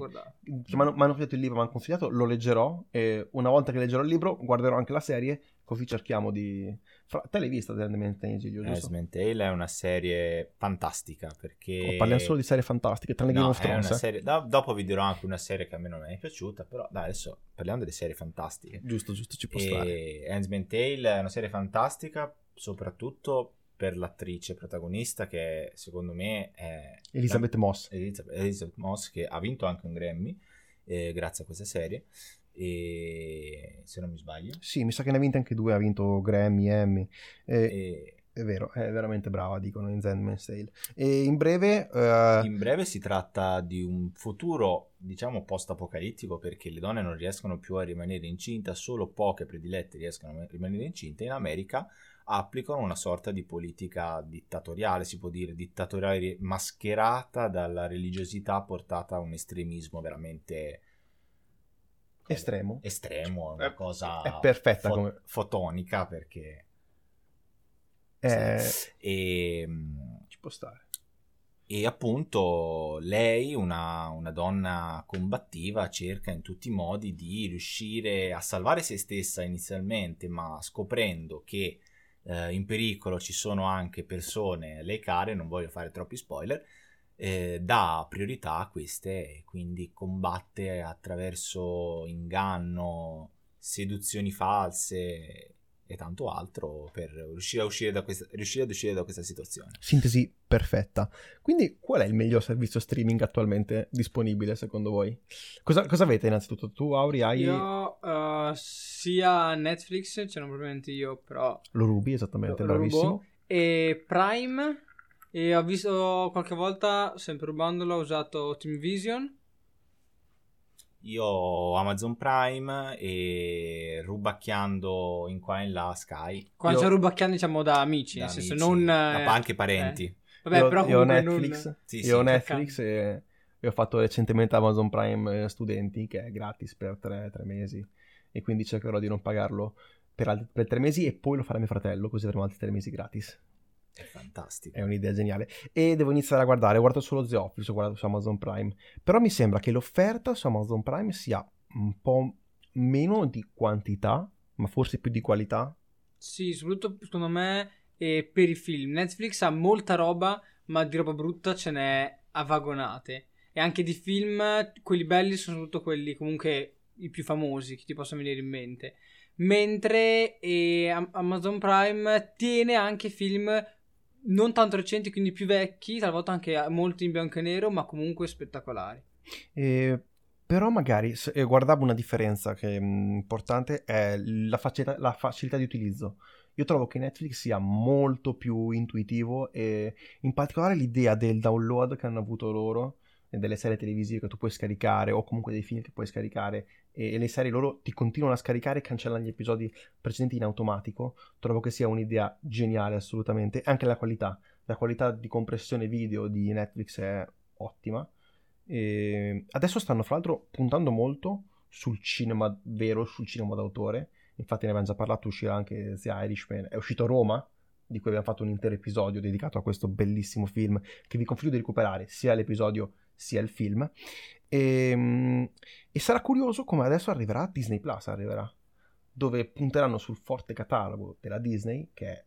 hanno, consigliato il libro, mi hanno consigliato, lo leggerò e una volta che leggerò il libro guarderò anche la serie, così cerchiamo di... Fra... Te l'hai vista The Handmaid's Tale, Giglio, giusto? Handmaid's Tale è una serie fantastica perché... Oh, parliamo solo di serie fantastiche, tranne Game No, of è una Thrones. eh. serie... do- dopo vi dirò anche una serie che a me non è piaciuta, però dai, adesso parliamo delle serie fantastiche. Giusto, giusto, ci può stare. E Handmaid's Tale è una serie fantastica, soprattutto per l'attrice protagonista che secondo me è Elizabeth Moss. Elizabeth, Elizabeth Moss che ha vinto anche un Grammy eh, grazie a questa serie e se non mi sbaglio Sì, mi sa che ne ha vinte anche due, ha vinto Grammy, Emmy. Eh, e È vero, è veramente brava, dicono in Handmaid's Tale. E in breve... eh, in breve si tratta di un futuro diciamo post apocalittico perché le donne non riescono più a rimanere incinta solo poche predilette riescono a rimanere incinte in America applicano una sorta di politica dittatoriale, si può dire dittatoriale mascherata dalla religiosità portata a un estremismo veramente Estremo. estremo, una È- cosa è perfetta fo- come- fotonica perché Eh, e, mm, Ci può stare. e appunto lei, una, una donna combattiva, cerca in tutti i modi di riuscire a salvare se stessa inizialmente, ma scoprendo che eh, in pericolo ci sono anche persone a lei care, non voglio fare troppi spoiler, eh, dà priorità a queste e quindi combatte attraverso inganno, seduzioni false e tanto altro per riuscire, a uscire da questa, riuscire ad uscire da questa situazione. Sintesi perfetta. Quindi, qual è il miglior servizio streaming attualmente disponibile secondo voi? Cosa, cosa avete innanzitutto? Tu, Auri, hai... Io eh, sia Netflix, cioè non probabilmente io, però Lo rubi, esattamente, Lo- lo bravissimo. rubo. e Prime e ho visto qualche volta, sempre rubandolo, ho usato Team Vision. Io ho Amazon Prime e rubacchiando in qua e in là Sky. Quando Io- c'è rubacchiando diciamo da amici, da nel senso amici, non... ma eh, anche parenti. eh. Vabbè, io, però io ho Netflix, non... Sì, io sì, ho cercando. Netflix e, e ho fatto recentemente Amazon Prime eh, Studenti, che è gratis per tre, tre mesi, e quindi cercherò di non pagarlo per, altri, per tre mesi e poi lo farà mio fratello, così avremo altri tre mesi gratis. È fantastico. È un'idea geniale. E devo iniziare a guardare, ho guardato solo The Office, ho guardato su Amazon Prime, però mi sembra che l'offerta su Amazon Prime sia un po' meno di quantità, ma forse più di qualità. Sì, soprattutto secondo me eh, per i film. Netflix ha molta roba, ma di roba brutta ce n'è a vagonate. E anche di film, quelli belli sono soprattutto quelli comunque i più famosi che ti possono venire in mente. Mentre eh, Am- Amazon Prime tiene anche film non tanto recenti, quindi più vecchi, talvolta anche molti in bianco e nero, ma comunque spettacolari. E- però magari eh, guardavo una differenza che è mm, importante è la facilità, la facilità di utilizzo. Io trovo che Netflix sia molto più intuitivo e in particolare l'idea del download che hanno avuto loro delle serie televisive che tu puoi scaricare o comunque dei film che puoi scaricare e, e le serie loro ti continuano a scaricare e cancellano gli episodi precedenti in automatico. Trovo che sia un'idea geniale assolutamente. Anche la qualità, la qualità di compressione video di Netflix è ottima. E adesso stanno fra l'altro puntando molto sul cinema vero, sul cinema d'autore. Infatti ne abbiamo già parlato, uscirà anche The Irishman. È uscito Roma, di cui abbiamo fatto un intero episodio dedicato a questo bellissimo film che vi confido di recuperare, sia l'episodio sia il film. E, e sarà curioso come adesso arriverà Disney Plus, arriverà, dove punteranno sul forte catalogo della Disney, che è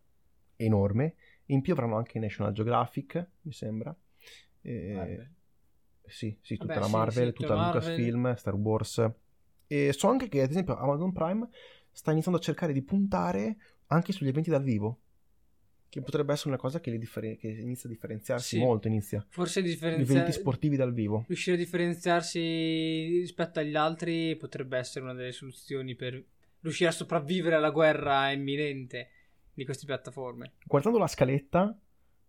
enorme. In più avranno anche National Geographic, mi sembra. E- Marvel. sì, sì, tutta Vabbè, la sì, Marvel, sì, tutta tutta Lucasfilm, Star Wars. E so anche che, ad esempio, Amazon Prime sta iniziando a cercare di puntare anche sugli eventi dal vivo. Che potrebbe essere una cosa che, differen- che inizia a differenziarsi Sì. molto, inizia. Forse Gli differenzia- eventi sportivi dal vivo. riuscire a differenziarsi rispetto agli altri potrebbe essere una delle soluzioni per riuscire a sopravvivere alla guerra imminente di queste piattaforme. Guardando la scaletta,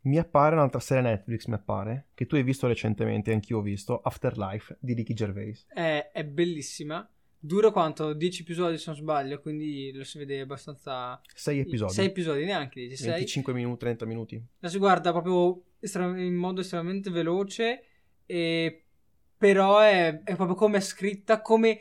mi appare un'altra serie Netflix, mi appare, che tu hai visto recentemente, anch'io ho visto, Afterlife di Ricky Gervais. È, è bellissima. Dura quanto? 10 episodi se non sbaglio, quindi lo si vede abbastanza... Sei episodi. 6 episodi neanche, 10, 6. 25 minuti, 30 minuti. La si guarda proprio estra- in modo estremamente veloce, e... però è, è proprio come è scritta, come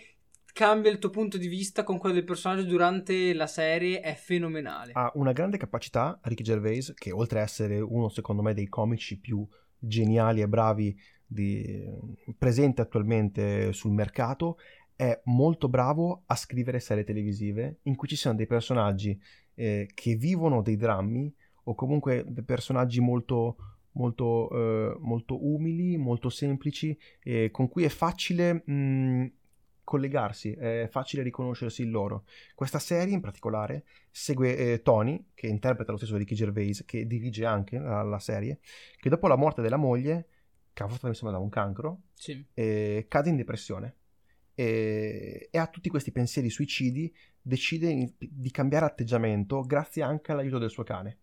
cambia il tuo punto di vista con quello del personaggio durante la serie, è fenomenale. ha una grande capacità Ricky Gervais che oltre a essere uno secondo me dei comici più geniali e bravi di, presente attualmente sul mercato, è molto bravo a scrivere serie televisive in cui ci siano dei personaggi eh, che vivono dei drammi o comunque dei personaggi molto, molto, eh, molto umili, molto semplici, eh, con cui è facile mh, collegarsi, è facile riconoscersi in loro. Questa serie in particolare segue eh, Tony, che interpreta lo stesso Ricky Gervais, che dirige anche la, la serie, che dopo la morte della moglie, causata mi sembra da un cancro, Sì. eh, cade in depressione e, e ha tutti questi pensieri suicidi, decide in- di cambiare atteggiamento grazie anche all'aiuto del suo cane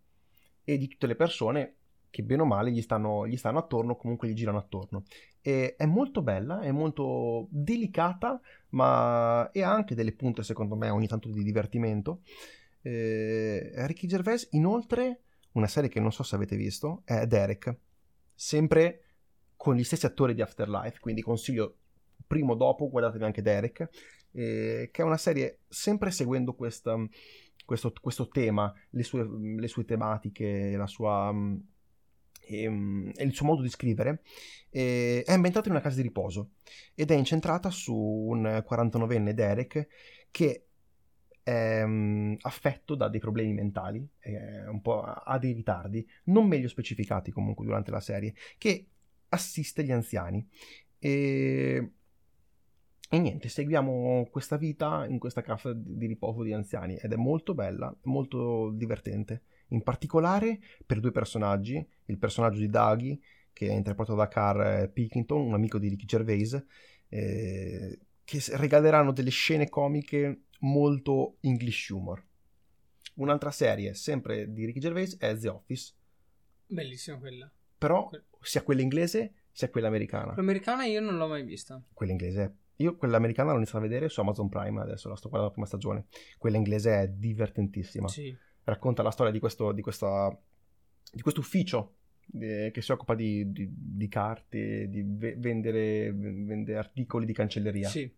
e di tutte le persone che bene o male gli stanno, gli stanno attorno, comunque gli girano attorno. E è molto bella, è molto delicata, ma e ha anche delle punte secondo me ogni tanto di divertimento. Eh, Ricky Gervais inoltre, una serie che non so se avete visto, è Derek, sempre con gli stessi attori di Afterlife, quindi consiglio primo dopo guardatevi anche Derek, eh, che è una serie sempre seguendo questa, questo, questo tema, le sue, le sue tematiche, sua, mm, ehm, e il suo modo di scrivere, eh, è ambientata in una casa di riposo ed è incentrata su un 49enne Derek che è mm, affetto da dei problemi mentali, eh, un po' ha dei ritardi, non meglio specificati comunque durante la serie, che assiste gli anziani. E, e niente, seguiamo questa vita in questa casa di riposo di anziani ed è molto bella, molto divertente. In particolare per due personaggi, il personaggio di Daggy, che è interpretato da Carl Pilkington, un amico di Ricky Gervais, eh, che regaleranno delle scene comiche molto English humor. Un'altra serie, sempre di Ricky Gervais, è The Office, Bellissima quella. però sia quella inglese sia quella americana. L'americana io non l'ho mai vista. Quella inglese, io quella americana l'ho iniziata a vedere su Amazon Prime, adesso la sto guardando la prima stagione. Quella inglese è divertentissima. Sì. Racconta la storia di questo, di questa, di questo ufficio eh, che si occupa di, di- di carte, di ve- vendere, vende articoli di cancelleria. Sì.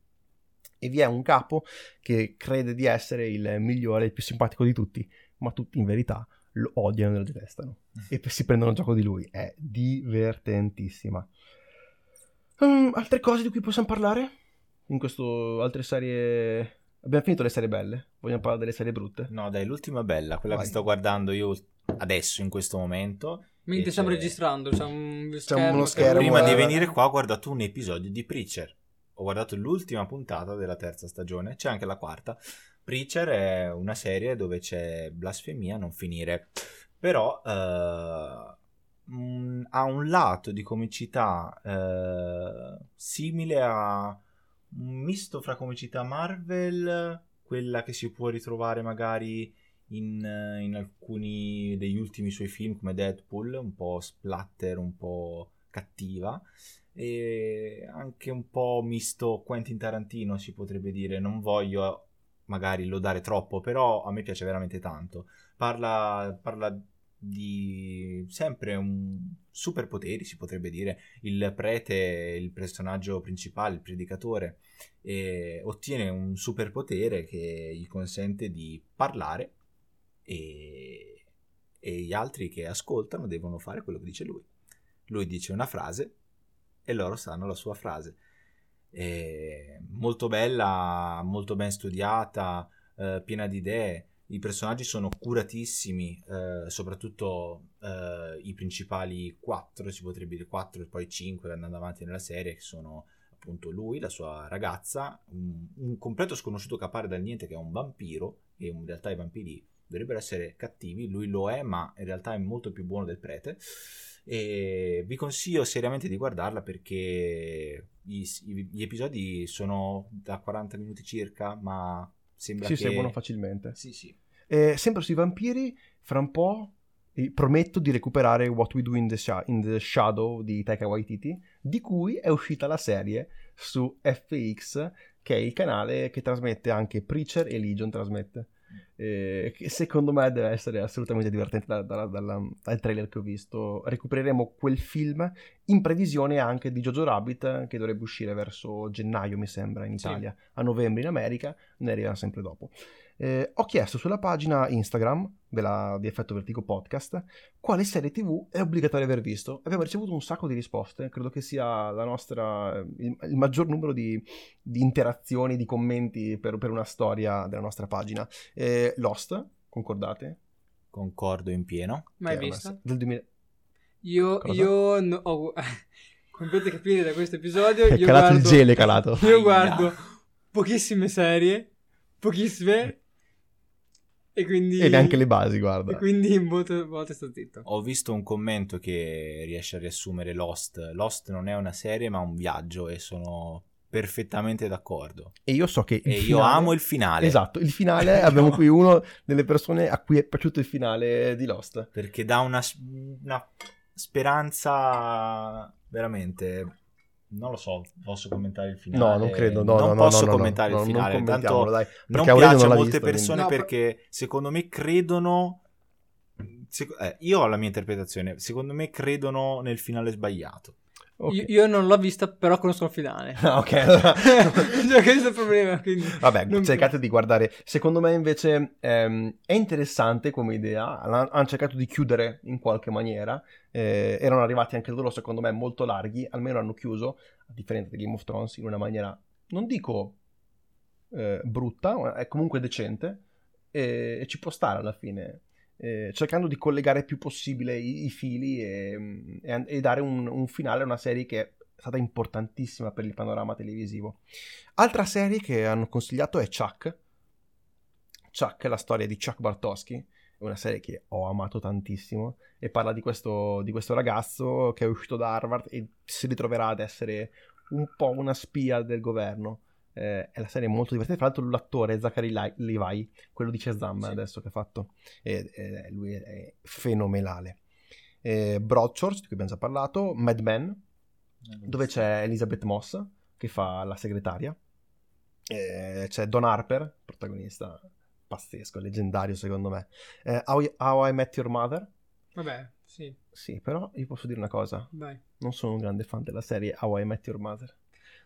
E vi è un capo che crede di essere il migliore, il più simpatico di tutti, ma tutti in verità lo odiano e lo detestano. E poi si prendono gioco di lui. È divertentissima. Mm, altre cose di cui possiamo parlare? In questo altre serie... Abbiamo finito le serie belle. Vogliamo parlare delle serie brutte? No, dai, l'ultima è bella, quella Vai. che sto guardando io adesso, in questo momento. Mentre stiamo c'è- registrando, c'è un schermo. uno che- schermo, Prima di eh, venire qua ho guardato un episodio di Preacher. Ho guardato l'ultima puntata della terza stagione, c'è anche la quarta. Preacher è una serie dove c'è blasfemia a non finire, però eh, mm, ha un lato di comicità eh, simile a un misto fra comicità Marvel, quella che si può ritrovare magari in, in alcuni degli ultimi suoi film come Deadpool, un po' splatter, un po' cattiva e anche un po' misto Quentin Tarantino si potrebbe dire, non voglio magari lodare troppo, però a me piace veramente tanto. Parla, parla di sempre un superpoteri, si potrebbe dire. Il prete, il personaggio principale, il predicatore, e ottiene un superpotere che gli consente di parlare e, e gli altri che ascoltano devono fare quello che dice lui. Lui dice una frase e loro sanno la sua frase. È molto bella, molto ben studiata, eh, piena di idee. I personaggi sono curatissimi, eh, soprattutto eh, i principali quattro, si potrebbe dire quattro e poi cinque andando avanti nella serie, che sono appunto lui, la sua ragazza, un, un completo sconosciuto che appare dal niente che è un vampiro, e in realtà i vampiri dovrebbero essere cattivi, lui lo è, ma in realtà è molto più buono del prete. E vi consiglio seriamente di guardarla perché i- i- gli episodi sono da 40 minuti circa, ma sembra Si che... seguono facilmente. Sì, sì. Eh, sempre sui vampiri, fra un po' eh, prometto di recuperare What We Do in the, Sha- in the Shadow di Taika Waititi, di cui è uscita la serie su FX, che è il canale che trasmette anche Preacher e Legion trasmette. Eh, che secondo me deve essere assolutamente divertente da- da- dalla- dal trailer che ho visto. Recupereremo quel film in previsione anche di Jojo Rabbit che dovrebbe uscire verso gennaio, mi sembra, in Sì. Italia, a novembre in America, ne arriverà sempre dopo. Eh, ho chiesto sulla pagina Instagram della, di Effetto Vertigo Podcast quale serie TV è obbligatorio aver visto. Abbiamo ricevuto un sacco di risposte, credo che sia la nostra, il, il maggior numero di, di, interazioni, di commenti per, per, una storia della nostra pagina. Eh, Lost, concordate? Concordo in pieno. Mai vista? Una, del 2000... Io, io no, oh, come potete capire da questo episodio, è io calato guardo, il gelo, è calato. Io guardo pochissime serie, pochissime, e quindi... E neanche le basi, guarda. E quindi molte volte sto zitto. Ho visto un commento che riesce a riassumere Lost. Lost non è una serie ma un viaggio e sono perfettamente d'accordo. E io so che... e finale... io amo il finale. Esatto, il finale, abbiamo qui uno delle persone a cui è piaciuto il finale di Lost. Perché dà una, una speranza veramente non lo so, posso commentare il finale? No, non credo, no, non no, posso no, commentare il finale, non tanto dai, non piace a molte visto, persone quindi. perché secondo me credono sec- eh, io ho la mia interpretazione, secondo me credono nel finale sbagliato. Ok. Io, non l'ho vista, però conosco il finale. Ah, ok, allora... cioè, questo è il problema. Quindi Vabbè, non- cercate di guardare. Secondo me invece ehm, è interessante come idea. Hanno cercato di chiudere in qualche maniera. Eh, erano arrivati anche loro, secondo me, molto larghi. Almeno hanno chiuso, a differenza di Game of Thrones, in una maniera, non dico eh, brutta, ma è comunque decente. E, e ci può stare alla fine. Eh, cercando di collegare il più possibile i, i fili e, e- e dare un, un finale a una serie che è stata importantissima per il panorama televisivo. Altra serie che hanno consigliato è Chuck. Chuck la storia di Chuck Bartoschi, è una serie che ho amato tantissimo e parla di questo, di questo ragazzo che è uscito da Harvard e si ritroverà ad essere un po' una spia del governo. Eh, è la serie molto divertente. Tra l'altro, l'attore è Zachary Levi, quello di Shazam Sì. adesso che ha fatto, e, e lui è fenomenale. Eh, Broadchurch, di cui abbiamo già parlato, Mad Men, dove c'è Elizabeth Moss che fa la segretaria. Eh, c'è Don Harper, protagonista pazzesco, leggendario secondo me. Eh, How, I, How I Met Your Mother. Vabbè, sì, Sì, però io posso dire una cosa, vai. non sono un grande fan della serie How I Met Your Mother.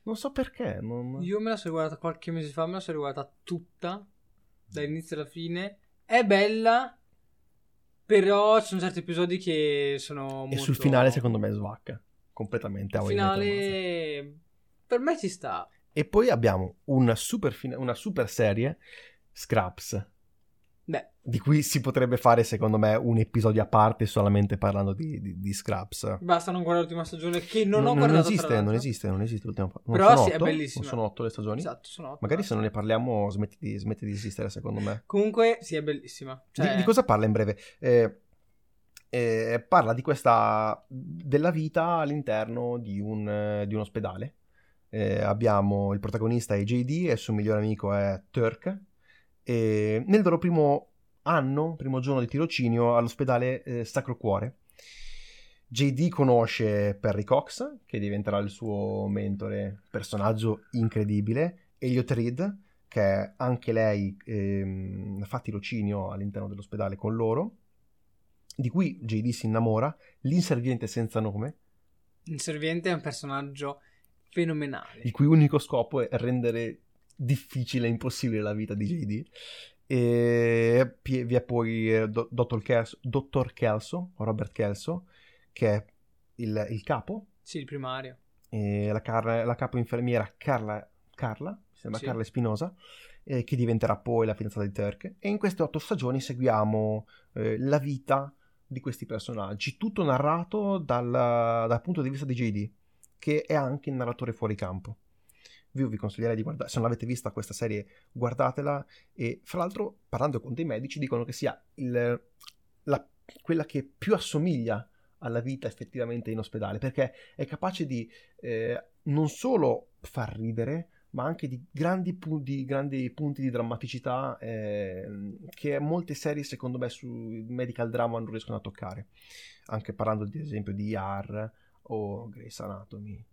Non so perché, non... Io me la sono guardata qualche mese fa, me la sono guardata tutta, dall'inizio alla fine. È bella, però ci sono certi episodi che sono E molto... sul finale secondo me svacca completamente Il finale... Per me ci sta. E poi abbiamo una super, fina- una super serie, Scraps, Beh, di cui si potrebbe fare secondo me un episodio a parte solamente parlando di, di- di Scraps. basta non guardare l'ultima stagione che non, ho non, guardato. tra esiste, non esiste, non esiste l'ultima non Però sono sì, è otto? bellissima. Non sono otto le stagioni? Esatto, sono otto, Magari se non ne parliamo smetti di, smetti di esistere secondo me. Comunque, sì, è bellissima. Di- Cioè, di, cosa parla in breve? Eh, eh, parla di questa della vita all'interno di un, di un ospedale. Eh, abbiamo il protagonista è JD e il suo migliore amico è Turk. E nel loro primo anno, primo giorno di tirocinio all'ospedale eh, Sacro Cuore. JD conosce Perry Cox, che diventerà il suo mentore, personaggio incredibile, Elliot Reed, che anche lei ehm, fa tirocinio all'interno dell'ospedale con loro, di cui JD si innamora, l'inserviente senza nome, Il serviente è un personaggio fenomenale. il cui unico scopo è rendere difficile e impossibile la vita di JD. E vi è poi Do- Dottor, Kelso, Dottor Kelso, Robert Kelso, che è il, il capo, Sì, il primario. la, car- la capo infermiera Carla, Carla, mi sembra Sì. Carla Espinosa, eh, che diventerà poi la fidanzata di Turk. E in queste otto stagioni seguiamo eh, la vita di questi personaggi, tutto narrato dal, dal punto di vista di JD, che è anche il narratore fuori campo. Io vi consiglierei di guardare, se non l'avete vista questa serie, guardatela. E fra l'altro, parlando con dei medici, dicono che sia il- la- quella che più assomiglia alla vita effettivamente in ospedale, perché è capace di eh, non solo far ridere, ma anche di grandi, pu- di grandi punti di drammaticità eh, che molte serie, secondo me, su medical drama non riescono a toccare. Anche parlando, ad esempio, di ER o Grey's Anatomy,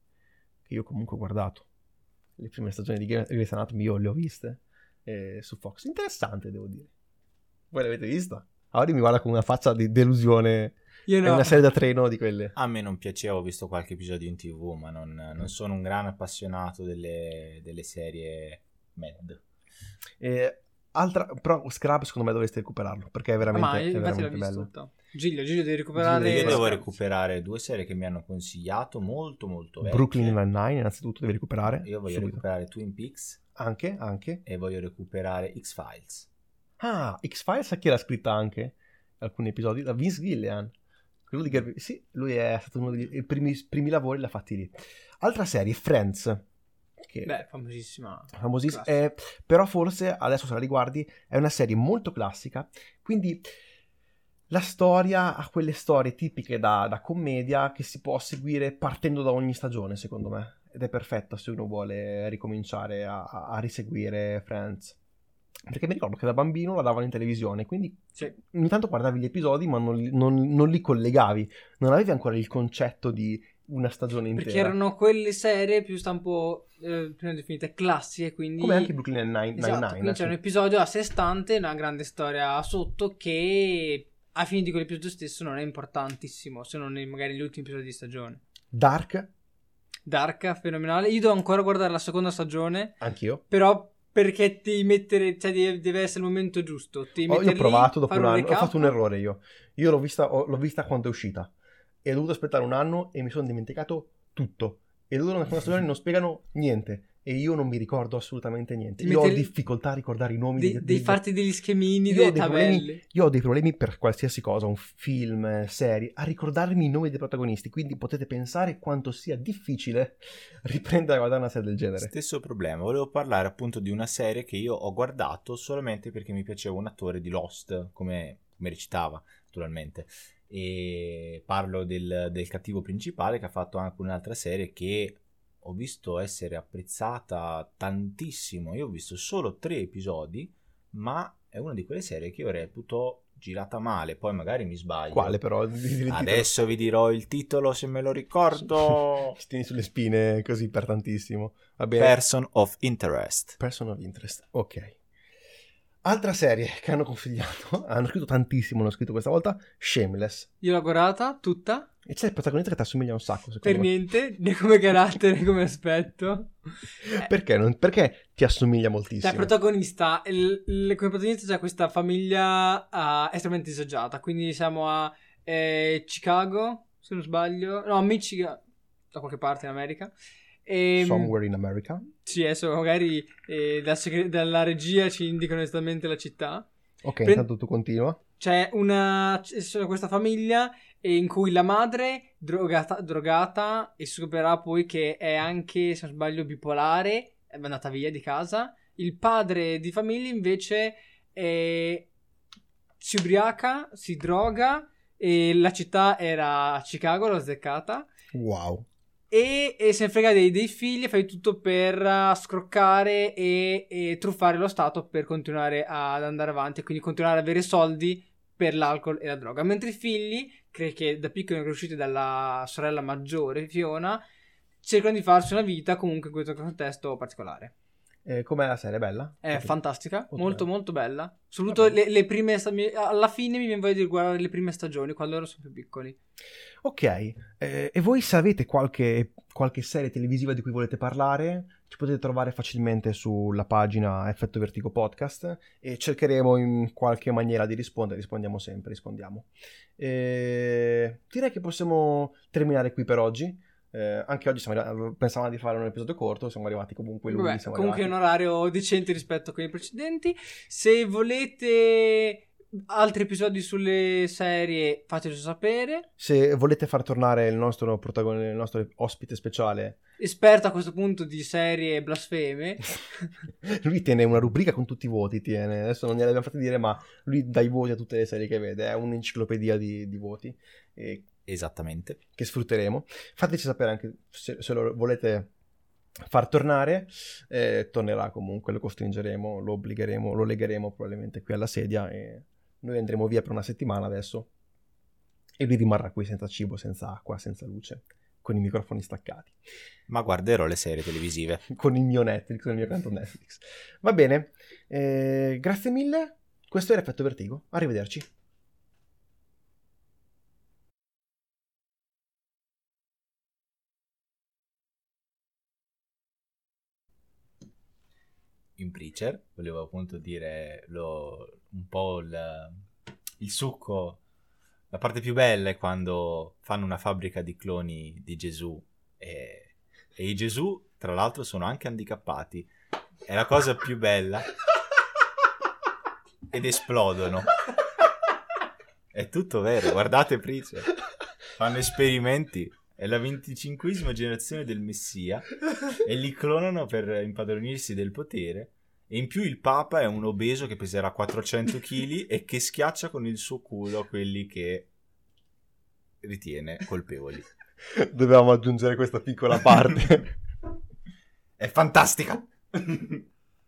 che io comunque ho guardato. Le prime stagioni di Grey- Grey's Anatomy io le ho viste eh, su Fox. Interessante, devo dire. Voi l'avete vista? Ora mi guarda con una faccia di delusione. Io È no. una serie da treno di quelle. A me non piaceva, ho visto qualche episodio in tv, ma non, non sono un gran appassionato delle, delle serie med. Eh, Altra, però Scrub secondo me dovreste recuperararlo perché è veramente, Ma è veramente bello. tutto. Giglio, Giglio devi recuperare... Giglio, Io devo recuperare due serie che mi hanno consigliato molto molto vecchie. Brooklyn Nine-Nine innanzitutto devi recuperare. Io voglio subito. recuperare Twin Peaks Anche, anche. e voglio recuperare X-Files. Ah, X-Files a chi l'ha scritta anche alcuni episodi? Da Vince Gillian. Quello di Garby- Sì, lui è stato uno dei primi, primi lavori l'ha fatti lì. Altra serie, Friends. Che Beh, famosissima. famosissima, eh, però forse adesso se la riguardi è una serie molto classica, quindi la storia ha quelle storie tipiche da, da commedia che si può seguire partendo da ogni stagione, secondo me, ed è perfetta se uno vuole ricominciare a, a- riseguire Friends. Perché mi ricordo che da bambino la davano in televisione, quindi Sì. ogni tanto guardavi gli episodi ma non, non- non li collegavi, non avevi ancora il concetto di una stagione intera. Perché erano quelle serie più stampo, eh, prima definite classiche, quindi... Come anche Brooklyn Nine- Esatto, Nine-Nine. quindi eh, c'è un sì. episodio a sé stante, una grande storia sotto che a fine di quell'episodio stesso non è importantissimo, se non nei- magari gli ultimi episodi di stagione. Dark, Dark, fenomenale. Io devo ancora guardare la seconda stagione, anch'io. però perché ti mettere, cioè deve, essere il momento giusto. Ti Oh, io ho provato dopo un anno, ho fatto un errore io. Io l'ho vista, ho- l'ho vista quando è uscita e ho dovuto aspettare un anno e mi sono dimenticato tutto. E loro nella seconda stagione non spiegano niente e io non mi ricordo assolutamente niente. Ti Io ho difficoltà a ricordare i nomi De- dei- devi dei- farti degli schemini, Io ho delle dei tabelle. problemi- Io ho dei problemi per qualsiasi cosa, un film, serie, a ricordarmi i nomi dei protagonisti, quindi potete pensare quanto sia difficile riprendere a guardare una serie del genere. Stesso problema, volevo parlare appunto di una serie che io ho guardato solamente perché mi piaceva un attore di Lost, come, come recitava naturalmente. E parlo del, del cattivo principale che ha fatto anche un'altra serie che ho visto essere apprezzata tantissimo. Io ho visto solo tre episodi, ma è una di quelle serie che io reputo girata male. Poi magari mi sbaglio. Quale però? Adesso vi dirò il titolo se me lo ricordo. Ci tieni sulle spine così per tantissimo. Va bene. Person of Interest. Person of Interest, ok. Altra serie che hanno consigliato, hanno scritto tantissimo, hanno scritto questa volta, Shameless. Io l'ho guardata tutta, E c'è il protagonista che ti assomiglia un sacco, secondo per me. niente, né come carattere né come aspetto. Perché? Non- perché ti assomiglia Cioè, moltissimo? il protagonista, il, il- come protagonista c'è questa famiglia ah, estremamente disagiata, quindi siamo a eh, Chicago, se non sbaglio, no, a Michigan, da qualche parte in America. E, Somewhere in America. Sì, adesso magari eh, da segre- dalla regia ci indicano esattamente la città. Ok, Pre- intanto tu continua. C'è una c'è questa famiglia eh, in cui la madre drogata, drogata e scoprirà poi che è anche, se non sbaglio, bipolare, è andata via di casa. Il padre di famiglia invece eh, si ubriaca, si droga e la città era Chicago, l'ho azzeccata. Wow. E, e se ne frega dei, dei figli, fai tutto per uh, scroccare e, e truffare lo Stato per continuare ad andare avanti e quindi continuare ad avere soldi per l'alcol e la droga. Mentre i figli, che da piccoli erano cresciuti dalla sorella maggiore, Fiona, cercano di farsi una vita comunque in questo contesto particolare. Eh, com'è la serie? Bella? È Ok. fantastica, Molto molto bella. molto bella. Soprattutto le, le prime sta- alla fine mi viene voglia di guardare le prime stagioni quando loro sono più piccoli. Ok, eh, e voi se avete qualche, qualche serie televisiva di cui volete parlare, ci potete trovare facilmente sulla pagina Effetto Vertigo Podcast e cercheremo in qualche maniera di rispondere, rispondiamo sempre, rispondiamo. E direi che possiamo terminare qui per oggi. Eh, anche oggi siamo pensavamo di fare un episodio corto, siamo arrivati comunque siamo comunque è un arrivati. orario decente rispetto a quelli precedenti. Se volete altri episodi sulle serie, fateci sapere. Se volete far tornare il nostro protagonista, il nostro ospite speciale, Esperto a questo punto di serie blasfeme. lui tiene una rubrica con tutti i voti, tiene. adesso non gliel'abbiamo fatto dire, ma lui dà i voti a tutte le serie che vede, è un'enciclopedia di, di voti e Esattamente. che sfrutteremo. Fateci sapere anche se, se lo volete far tornare, eh, tornerà comunque, lo costringeremo, lo obbligheremo, lo legheremo probabilmente qui alla sedia e noi andremo via per una settimana adesso e lui rimarrà qui senza cibo, senza acqua, senza luce, con i microfoni staccati. Ma guarderò le serie televisive. con il mio Netflix, con il mio conto Netflix. Va bene, eh, grazie mille. Questo è l'effetto vertigo. Arrivederci. In Preacher, volevo appunto dire lo, un po' il, il succo, la parte più bella è quando fanno una fabbrica di cloni di Gesù e, e i Gesù tra l'altro sono anche handicappati, è la cosa più bella. Ed esplodono. È tutto vero, guardate Preacher, fanno esperimenti è la venticinquesima generazione del Messia e li clonano per impadronirsi del potere. E in più il Papa è un obeso che peserà 400 kg e che schiaccia con il suo culo quelli che ritiene colpevoli. Dovevamo aggiungere questa piccola parte. è fantastica!